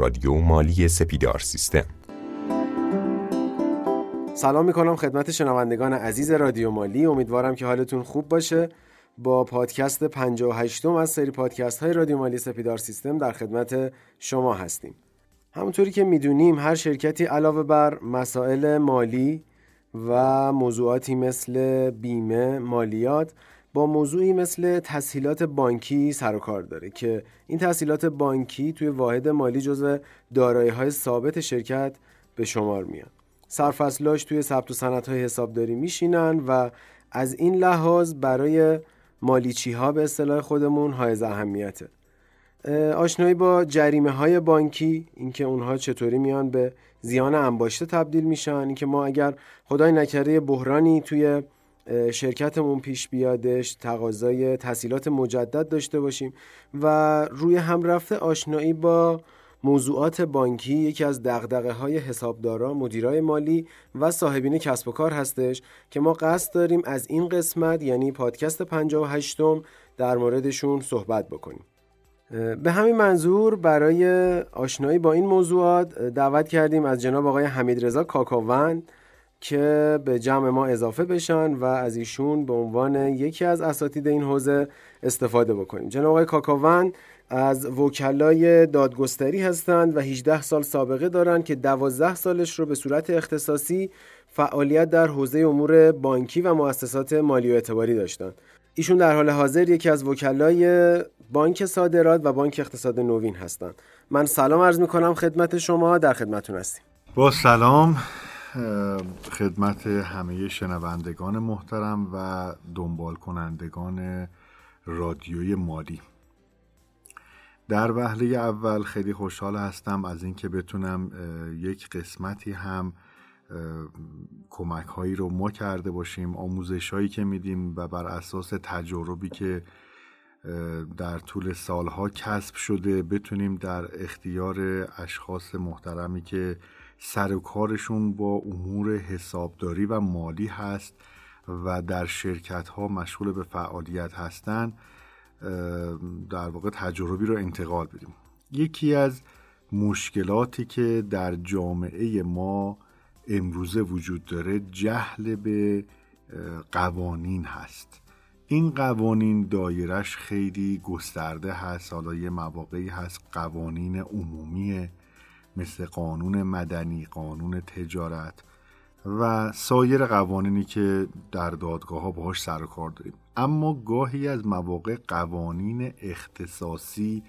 رادیو مالی سپیدار سیستم. سلام می‌کنم خدمت شنوندگان عزیز رادیو مالی. امیدوارم که حالتون خوب باشه. با پادکست 58 از سری پادکست های رادیو مالی سپیدار سیستم در خدمت شما هستیم. همونطوری که می‌دونیم هر شرکتی علاوه بر مسائل مالی و موضوعاتی مثل بیمه مالیات با موضوعی مثل تسهیلات بانکی سر و کار داره که این تسهیلات بانکی توی واحد مالی جزو دارایی های ثابت شرکت به شمار میان. سرفصلاش توی ثبت و سنت های حسابداری میشینن و از این لحاظ برای مالیچی ها به اصطلاح خودمون های اهمیته. آشنایی با جریمه های بانکی اینکه اونها چطوری میان به زیان انباشته تبدیل میشن اینکه ما اگر خدای نکرده بحرانی توی شرکتمون پیش بیادش تقاضای تحصیلات مجدد داشته باشیم و روی هم رفته آشنایی با موضوعات بانکی یکی از دقدقه های حسابدارا مدیرای مالی و صاحبین کسب و کار هستش که ما قصد داریم از این قسمت یعنی پادکست 58 م در موردشون صحبت بکنیم. به همین منظور برای آشنایی با این موضوعات دعوت کردیم از جناب آقای حمید رضا کاکاوند. که به جمع ما اضافه بشن و از ایشون به عنوان یکی از اساتید این حوزه استفاده بکنیم جناب آقای کاکاوند از وکلای دادگستری هستند و 18 سال سابقه دارند که 12 سالش رو به صورت اختصاصی فعالیت در حوزه امور بانکی و مؤسسات مالی و اعتباری داشتند. ایشون در حال حاضر یکی از وکلای بانک صادرات و بانک اقتصاد نوین هستند. من سلام عرض می خدمت شما در خدمتون هستیم. با سلام خدمت همه شنوندگان محترم و دنبال کنندگان رادیوی مالی. در وهله اول خیلی خوشحال هستم از اینکه بتونم یک قسمتی هم کمک هایی رو ما کرده باشیم آموزش هایی که میدیم و بر اساس تجربی که در طول سالها کسب شده بتونیم در اختیار اشخاص محترمی که سر و کارشون با امور حسابداری و مالی هست و در شرکت ها مشغول به فعالیت هستند در واقع تجربی رو انتقال بدیم. یکی از مشکلاتی که در جامعه ما امروزه وجود داره جهل به قوانین هست. این قوانین دایرش خیلی گسترده هست حالا یه مواقعی هست قوانین عمومی مثل قانون مدنی قانون تجارت و سایر قوانینی که در دادگاه ها باهاش سر کار داریم. اما گاهی از مواقع قوانین اختصاصی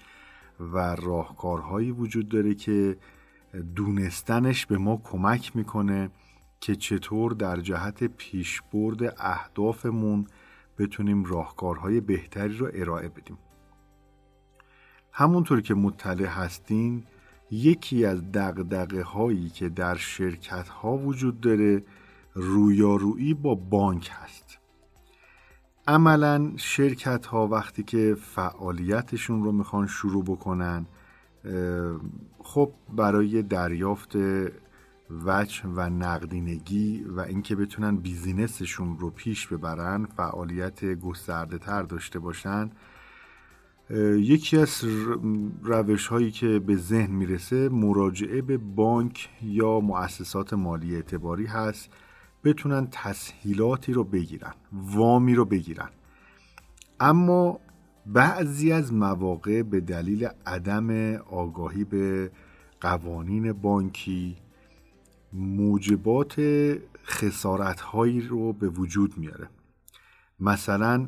و راهکارهایی وجود داره که دونستنش به ما کمک می‌کنه که چطور در جهت پیشبرد اهدافمون بتونیم راهکارهای بهتری رو ارائه بدیم. همونطور که مطلع هستین یکی از دقدقه هایی که در شرکت ها وجود داره رویارویی با بانک هست. عملا شرکت ها وقتی که فعالیتشون رو می‌خوان شروع بکنن خب برای دریافت وجه و نقدینگی و اینکه بتونن بیزینسشون رو پیش ببرن فعالیت گسترده تر داشته باشن یکی از روش هایی که به ذهن می‌رسه مراجعه به بانک یا مؤسسات مالی اعتباری هست. بتونن تسهیلاتی رو بگیرن وامی رو بگیرن. اما بعضی از مواقع به دلیل عدم آگاهی به قوانین بانکی موجبات خسارت هایی رو به وجود میاره. مثلا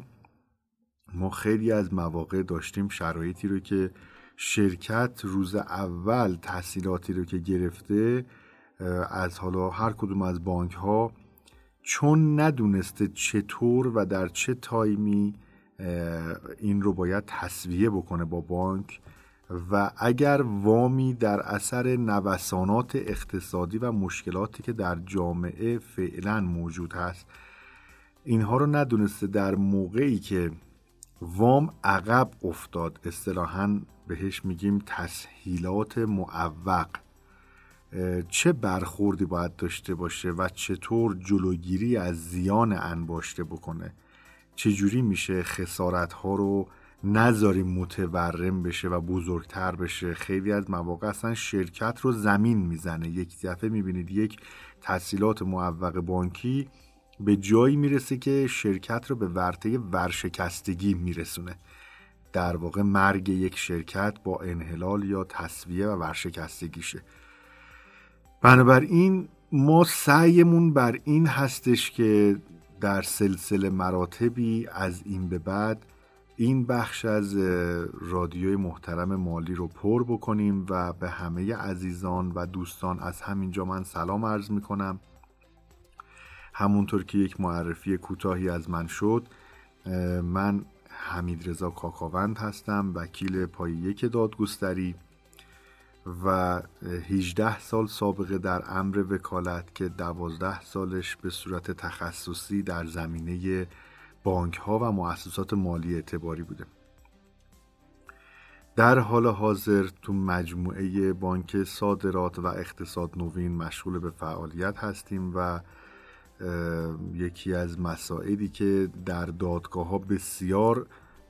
ما خیلی از مواقع داشتیم شرایطی رو که شرکت روز اول تحصیلاتی رو که گرفته از حالا هر کدوم از بانک ها چون ندونسته چطور و در چه تایمی این رو باید تصویه بکنه با بانک و اگر وامی در اثر نوسانات اقتصادی و مشکلاتی که در جامعه فعلا موجود هست اینها رو ندونسته در موقعی که وام عقب افتاد. اصطلاحا بهش میگیم تسهیلات معوق. چه برخوردی باید داشته باشه و چطور جلوگیری از زیان انباشته بکنه؟ چجوری میشه خسارت ها رو نذاریم متورم بشه و بزرگتر بشه؟ خیلی از مواقع اصلا شرکت رو زمین می‌زنه. یک دفعه می‌بینید یک تحصیلات معوق بانکی به جایی می‌رسه که شرکت رو به ورطه ورشکستگی میرسونه. در واقع مرگ یک شرکت با انحلال یا تصویه و ورشکستگیشه. بنابراین ما سعیمون بر این هستش که در سلسله مراتبی از این به بعد این بخش از رادیوی محترم مالی رو پر بکنیم و به همه عزیزان و دوستان از همینجا من سلام عرض می کنم همونطور که یک معرفی کوتاهی از من شد من حمید رضا کاکاوند هستم وکیل پای یک دادگستری و 18 سال سابقه در امر وکالت که 12 سالش به صورت تخصصی در زمینه بانک ها و مؤسسات مالی اعتباری بوده. در حال حاضر تو مجموعه بانک صادرات و اقتصاد نوین مشغول به فعالیت هستیم و یکی از مسائلی که در دادگاه ها بسیار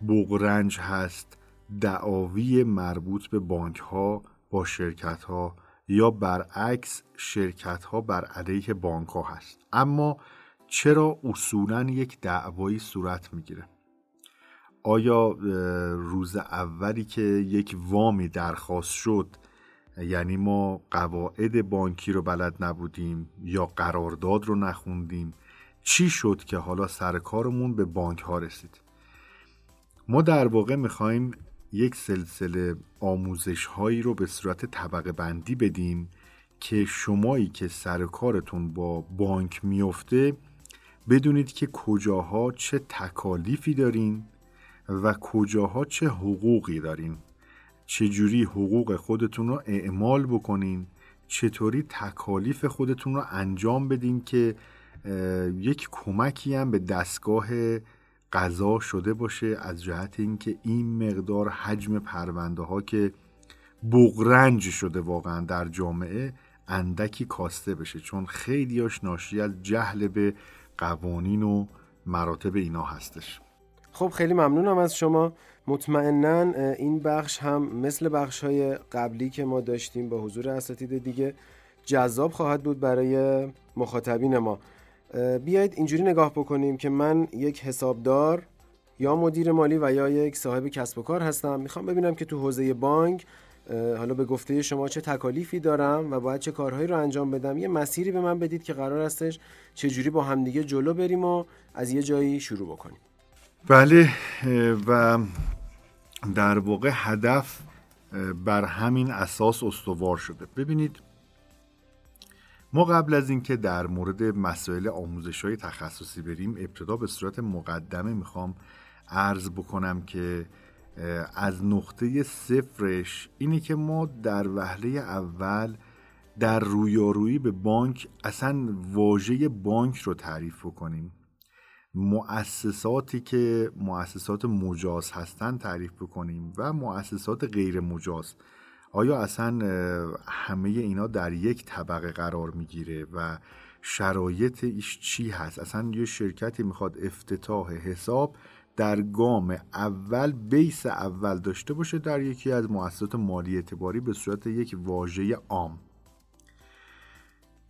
بغرنج هست دعاوی مربوط به بانک ها با شرکت ها یا برعکس شرکت ها بر علیه بانک ها هست. اما چرا اصولا یک دعوایی صورت می‌گیره؟ آیا روز اولی که یک وامی درخواست شد یعنی ما قواعد بانکی رو بلد نبودیم یا قرارداد رو نخوندیم. چی شد که حالا سر کارمون به بانک ها رسید؟ ما در واقع می‌خوایم یک سلسله آموزش هایی رو به صورت طبقه بندی بدیم که شمایی که سر کارتون با بانک میفته بدونید که کجاها چه تکالیفی دارین و کجاها چه حقوقی دارین. چجوری حقوق خودتون رو اعمال بکنین؟ چطوری تکالیف خودتون رو انجام بدین که یک کمکی هم به دستگاه قضا شده باشه؟ از جهت اینکه این مقدار حجم پرونده ها که بغرنج شده واقعا در جامعه اندکی کاسته بشه. چون خیلیاش ناشی از جهل به قوانین و مراتب اینا هستش. خب خیلی ممنونم از شما. مطمئنا این بخش هم مثل بخش های قبلی که ما داشتیم با حضور اساتید دیگه جذاب خواهد بود برای مخاطبین ما. بیایید اینجوری نگاه بکنیم که من یک حسابدار یا مدیر مالی و یا یک صاحب کسب و کار هستم. می‌خوام ببینم که تو حوزه بانک حالا به گفته شما چه تکالیفی دارم و باید چه کارهایی رو انجام بدم. یه مسیری به من بدید که قرار هستش چجوری با همدیگه جلو بریم و از یه جایی شروع بکنیم. بله و در واقع هدف بر همین اساس استوار شده. ببینید ما قبل از اینکه در مورد مسائل آموزش های تخصصی بریم ابتدا به صورت مقدمه می‌خوام عرض بکنم که از نقطه صفرش اینه که ما در وهله اول در رویارویی به بانک اصلا واژه بانک رو تعریف کنیم مؤسساتی که مؤسسات مجاز هستن تعریف بکنیم و مؤسسات غیر مجاز. آیا اصلا همه اینا در یک طبقه قرار می‌گیره و شرایط ایش چی هست؟ اصلا یه شرکتی می‌خواد افتتاح حساب در گام اول بیس اول داشته باشه در یکی از مؤسسات مالی اعتباری به صورت یک واژه عام.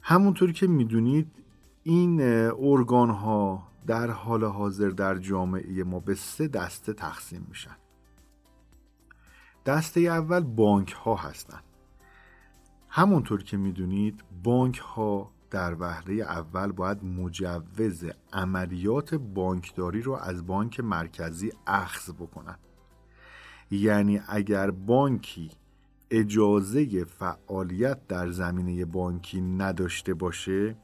همونطوری که می‌دونید این ارگان ها در حال حاضر در جامعه ما به سه دسته تقسیم میشن. دسته اول بانک ها هستند همونطور که می‌دونید بانک ها در وهله اول باید مجوز عملیات بانکداری رو از بانک مرکزی اخذ بکنن. یعنی اگر بانکی اجازه فعالیت در زمینه بانکی نداشته باشه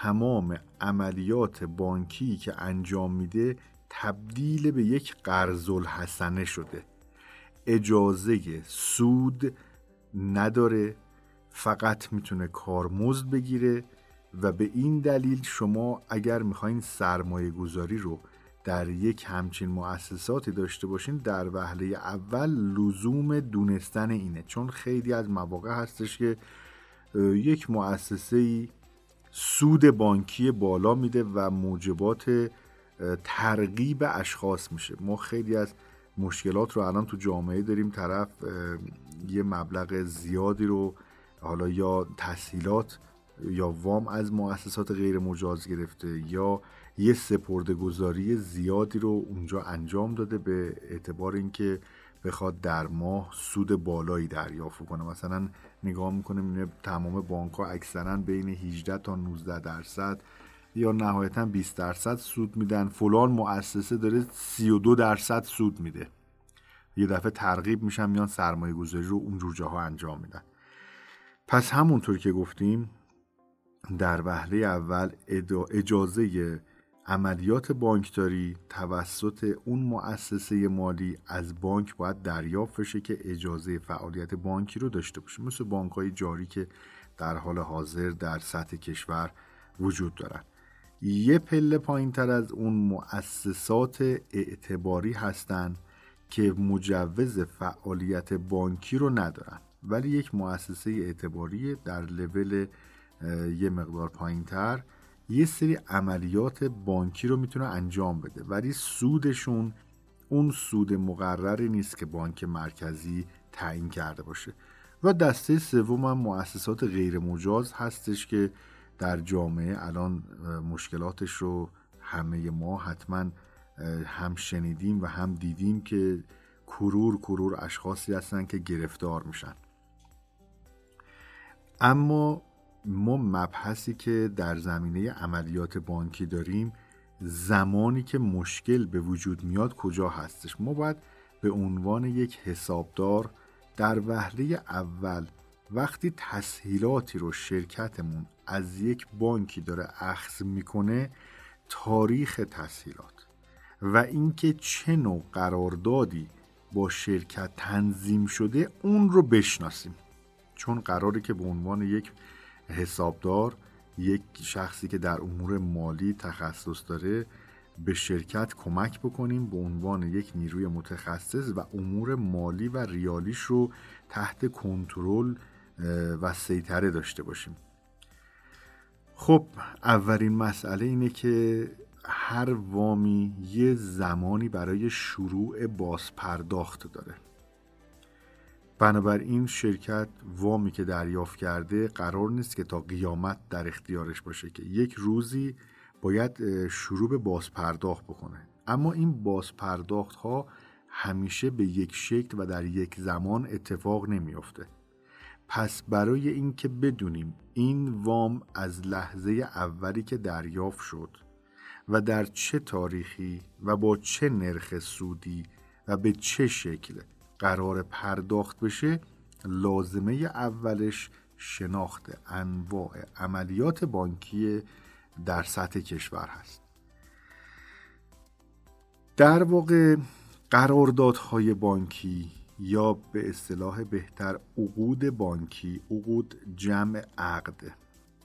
تمام عملیات بانکی که انجام میده تبدیل به یک قرض الحسنه شده. اجازه سود نداره فقط می‌تونه کارمزد بگیره و به این دلیل شما اگر می‌خواین سرمایه گذاری رو در یک همچین مؤسساتی داشته باشین در وهله اول لزوم دونستن اینه. چون خیلی از مواقع هستش که یک مؤسسه سود بانکی بالا میده و موجبات ترغیب اشخاص میشه. ما خیلی از مشکلات رو الان تو جامعه داریم. طرف یه مبلغ زیادی رو حالا یا تسهیلات یا وام از مؤسسات غیر مجاز گرفته یا یه سپرده گذاری زیادی رو اونجا انجام داده به اعتبار اینکه بخواد در ماه سود بالایی دریافت کنه. مثلا نگاه می‌کنه می‌بینه تمام بانک ها اکثرا بین 18 تا 19 درصد یا نهایتا 20 درصد سود میدن. فلان مؤسسه داره 32 درصد سود میده. یه دفعه ترغیب میشن میان سرمایه گذاری رو اونجور جاها انجام میدن. پس همونطور که گفتیم در وهله اول اجازه عملیات بانکداری توسط اون مؤسسه مالی از بانک باید دریافت بشه که اجازه فعالیت بانکی رو داشته باشه. مثل بانک های جاری که در حال حاضر در سطح کشور وجود دارن. یه پله پایین تر از اون مؤسسات اعتباری هستند که مجوز فعالیت بانکی رو ندارن. ولی یک مؤسسه اعتباری در لول یه مقدار پایین تر یه سری عملیات بانکی رو می‌تونه انجام بده ولی سودشون اون سود مقرری نیست که بانک مرکزی تعیین کرده باشه. و دسته سوم هم مؤسسات غیر مجاز هستش که در جامعه الان مشکلاتش رو همه ما حتما هم شنیدیم و هم دیدیم که کرور کرور اشخاصی هستن که گرفتار میشن. اما ما مبحثی که در زمینه عملیات بانکی داریم زمانی که مشکل به وجود میاد کجا هستش؟ ما باید به عنوان یک حسابدار در وهله اول وقتی تسهیلاتی رو شرکتمون از یک بانکی داره اخذ می‌کنه تاریخ تسهیلات و اینکه چه نوع قراردادی با شرکت تنظیم شده اون رو بشناسیم. چون قراره که به عنوان یک حسابدار یک شخصی که در امور مالی تخصص داره به شرکت کمک بکنیم به عنوان یک نیروی متخصص و امور مالی و ریالیش رو تحت کنترل و سیطره داشته باشیم. خب اولین مسئله اینه که هر وامی یه زمانی برای شروع بازپرداخت داره. بنابراین شرکت وامی که دریافت کرده قرار نیست که تا قیامت در اختیارش باشه که یک روزی باید شروع به بازپرداخت بکنه. اما این بازپرداخت ها همیشه به یک شکل و در یک زمان اتفاق نمیافته. پس برای اینکه بدونیم این وام از لحظه اولی که دریافت شد و در چه تاریخی و با چه نرخ سودی و به چه شکل قرار پرداخت بشه لازمه اولش شناخت انواع عملیات بانکی در سطح کشور هست. در واقع قراردادهای بانکی یا به اصطلاح بهتر عقود بانکی عقود جمع عقد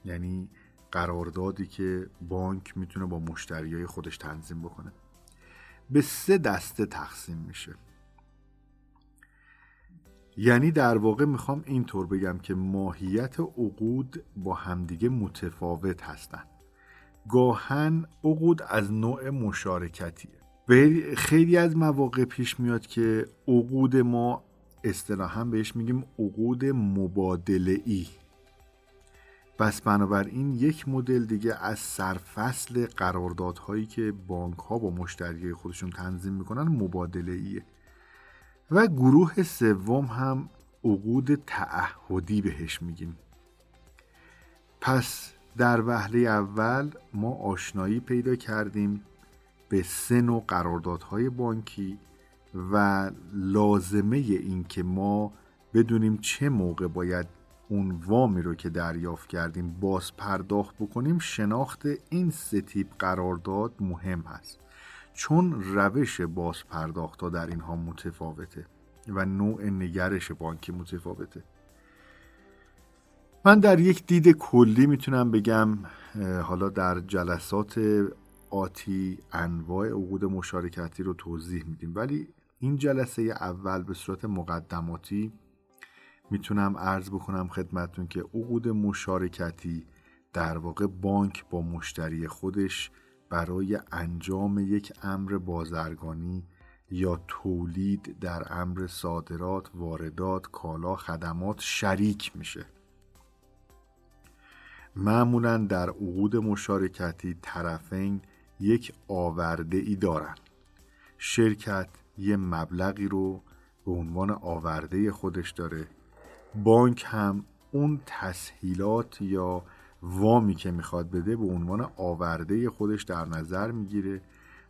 یعنی قراردادی که بانک می‌تونه با مشتریای خودش تنظیم بکنه. به سه دسته تقسیم میشه. یعنی در واقع می‌خوام اینطور بگم که ماهیت عقود با همدیگه متفاوت هستن. گاهن عقود از نوع مشارکتیه. خیلی از مواقع پیش میاد که عقود ما اصطلاحا بهش میگیم عقود مبادله ای پس بنابراین یک مدل دیگه از سرفصل قراردادهایی که بانک ها با مشتری خودشون تنظیم می‌کنن مبادله ایه و گروه سوم هم عقود تعهدی بهش میگیم. پس در وهله اول ما آشنایی پیدا کردیم به سه نوع قراردادهای بانکی و لازمه این که ما بدونیم چه موقع باید اون وامی رو که دریافت کردیم باز پرداخت بکنیم شناخت این سه تیپ قرارداد مهم هست. چون روش باز پرداخت در اینها متفاوته و نوع نگرش بانکی متفاوته. من در یک دید کلی می‌تونم بگم حالا در جلسات آتی انواع عقود مشارکتی رو توضیح میدیم. ولی این جلسه اول به صورت مقدماتی می‌تونم عرض بکنم خدمتون که عقود مشارکتی در واقع بانک با مشتری خودش برای انجام یک امر بازرگانی یا تولید در امر صادرات، واردات، کالا، خدمات شریک میشه. معمولا در عقود مشارکتی طرفین یک آورده ای دارن. شرکت یه مبلغی رو به عنوان آورده خودش داره. بانک هم اون تسهیلات یا وامی که می‌خواد بده به عنوان آورده خودش در نظر می‌گیره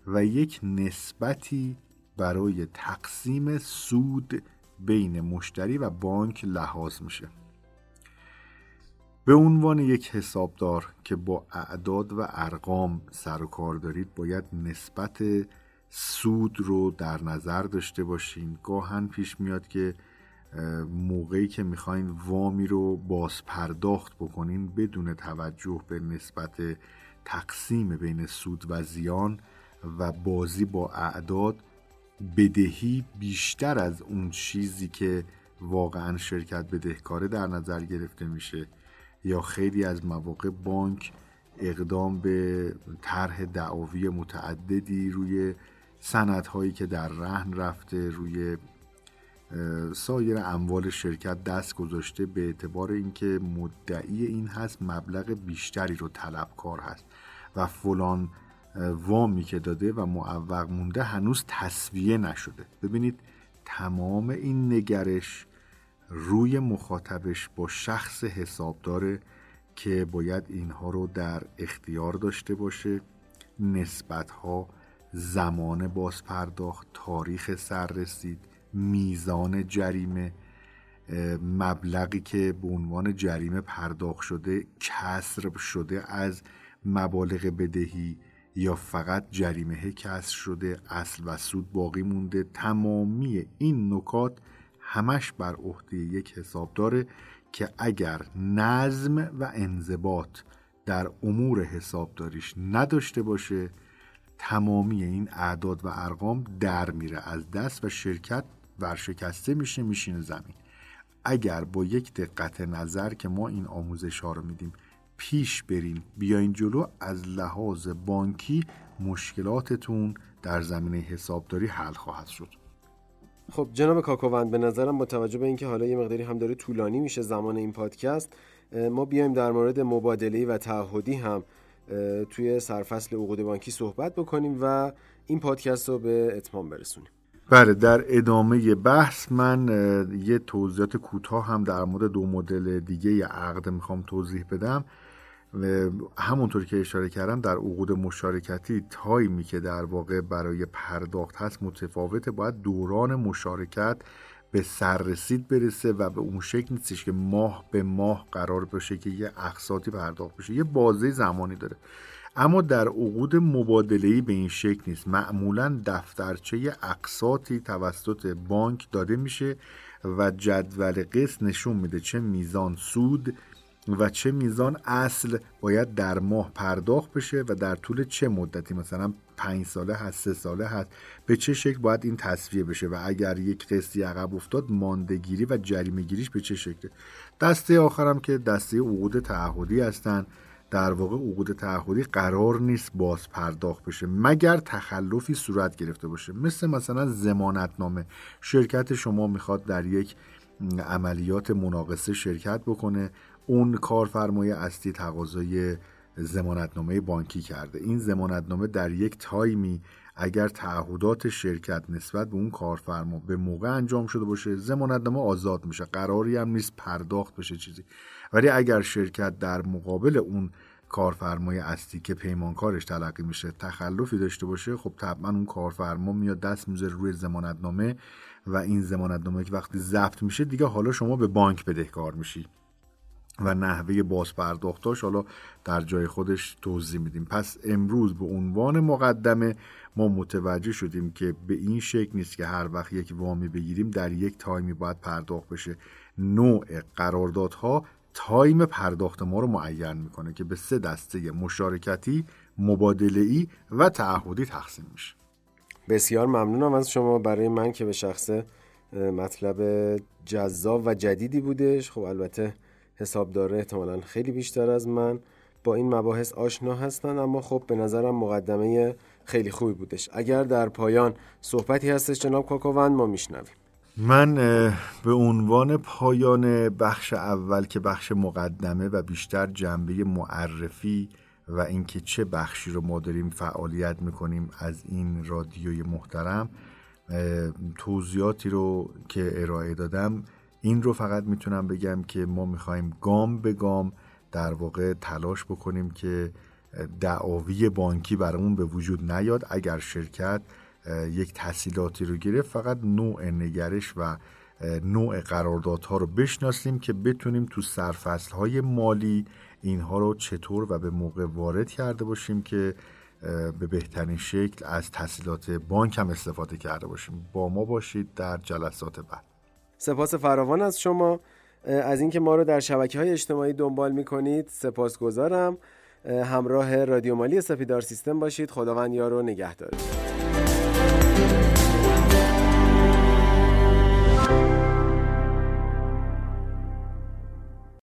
و یک نسبتی برای تقسیم سود بین مشتری و بانک لحاظ میشه. به عنوان یک حسابدار که با اعداد و ارقام سر و کار دارید باید نسبت سود رو در نظر داشته باشین. گاهن پیش میاد که موقعی که می‌خواین وامی رو باز پرداخت بکنین بدون توجه به نسبت تقسیم بین سود و زیان و بازی با اعداد بدهی بیشتر از اون چیزی که واقعا شرکت بدهکاره در نظر گرفته میشه یا خیلی از مواقع بانک اقدام به طرح دعاوی متعددی روی سندهایی که در رهن رفته روی سایر اموال شرکت دست گذاشته به اعتبار اینکه مدعی این هست مبلغ بیشتری رو طلبکار هست و فلان وامی که داده و معوق مونده هنوز تصویه نشده. ببینید تمام این نگرش روی مخاطبش با شخص حسابداره که باید اینها رو در اختیار داشته باشه. نسبت ها زمان باز پرداخت تاریخ سررسید میزان جریمه مبلغی که به عنوان جریمه پرداخت شده کسر شده از مبالغ بدهی یا فقط جریمه کسر شده اصل و سود باقی مونده. تمامی این نکات همش بر عهده یک حساب داره که اگر نظم و انضباط در امور حسابداریش نداشته باشه تمامی این اعداد و ارقام در میره از دست و شرکت ورشکسته میشه میشینه زمین. اگر با یک دقت نظر که ما این آموزش ها رو میدیم پیش برین بیاین جلو از لحاظ بانکی مشکلاتتون در زمینه حسابداری حل خواهد شد. خب جناب کاکووند به نظرم با توجه به اینکه حالا یه مقداری هم داره طولانی میشه زمان این پادکست ما بیایم در مورد مبادله و تعهدی هم توی سرفصل عقود بانکی صحبت بکنیم و این پادکست رو به اتمام برسونیم. بله در ادامه بحث من یه توضیحات کوتاه هم در مورد دو مدل دیگه عقد می‌خوام توضیح بدم. همونطور که اشاره کردم در عقود مشارکتی تایمی که در واقع برای پرداخت هست متفاوته. باید دوران مشارکت به سررسید برسه و به اون شکل نیستش که ماه به ماه قرار باشه که یه اقساطی پرداخت بشه. یه بازه زمانی داره. اما در عقود مبادله‌ای به این شکل نیست. معمولا دفترچه اقساطی توسط بانک داده میشه و جدول قسط نشون میده چه میزان سود و چه میزان اصل باید در ماه پرداخت بشه و در طول چه مدتی؟ مثلا پنج ساله هست سه ساله هست. به چه شکل باید این تصفیه بشه و اگر یک قسطی عقب افتاد ماندگیری و جریمه گیریش به چه شکله؟ دسته آخرم که دسته عقود تعهدی هستن. در واقع عقود تعهدی قرار نیست باز پرداخت بشه مگر تخلفی صورت گرفته باشه. مثل مثلا زمانتنامه شرکت شما می‌خواد در یک عملیات مناقصه شرکت بکنه اون کارفرمای اصلی تقاضای زمانتنامه بانکی کرده. این زمانتنامه در یک تایمی اگر تعهدات شرکت نسبت به اون کارفرما به موقع انجام شده باشه زمانتنامه آزاد میشه. قراری هم نیست پرداخت بشه چیزی. ولی اگر شرکت در مقابل اون کارفرمای اصلی که پیمانکارش تلقی میشه تخلفی داشته باشه خب طبعا اون کارفرما میاد دست می‌ذاره روی زمانتنامه و این زمانتنامه که وقتی ضبط میشه دیگه حالا شما به بانک بدهکار میشی و نحوه باز پرداختاش حالا در جای خودش توضیح میدیم. پس امروز به عنوان مقدمه ما متوجه شدیم که به این شکل نیست که هر وقت یک وامی بگیریم در یک تایمی باید پرداخت بشه. نوع قراردادها تایم پرداخت ما رو معین می‌کنه که به سه دسته مشارکتی مبادله ای و تعهدی تقسیم میشه. بسیار ممنونم از شما. برای من که به شخصه مطلب جذاب و جدیدی بودش. خب البته حسابداره احتمالا خیلی بیشتر از من. با این مباحث آشنا هستن اما خب به نظرم مقدمه خیلی خوبی بودش. اگر در پایان صحبتی هستش جناب کاکووند ما میشنویم. من به عنوان پایان بخش اول که بخش مقدمه و بیشتر جنبه معرفی و اینکه چه بخشی رو ما داریم فعالیت می‌کنیم از این رادیوی محترم توضیحاتی رو که ارائه دادم این رو فقط می‌تونم بگم که ما می‌خوایم گام به گام در واقع تلاش بکنیم که دعاوی بانکی برامون به وجود نیاد. اگر شرکت یک تحصیلاتی رو گرفت فقط نوع نگرش و نوع قراردادها رو بشناسیم که بتونیم تو سرفصل های مالی اینها رو چطور و به موقع وارد کرده باشیم که به بهترین شکل از تحصیلات بانک هم استفاده کرده باشیم. با ما باشید در جلسات بعد. سپاس فراوان از شما. از اینکه ما رو در شبکه های اجتماعی دنبال می‌کنید سپاس گذارم همراه رادیو مالی سپیدار سیستم باشید. خداوند یار رو نگه دارید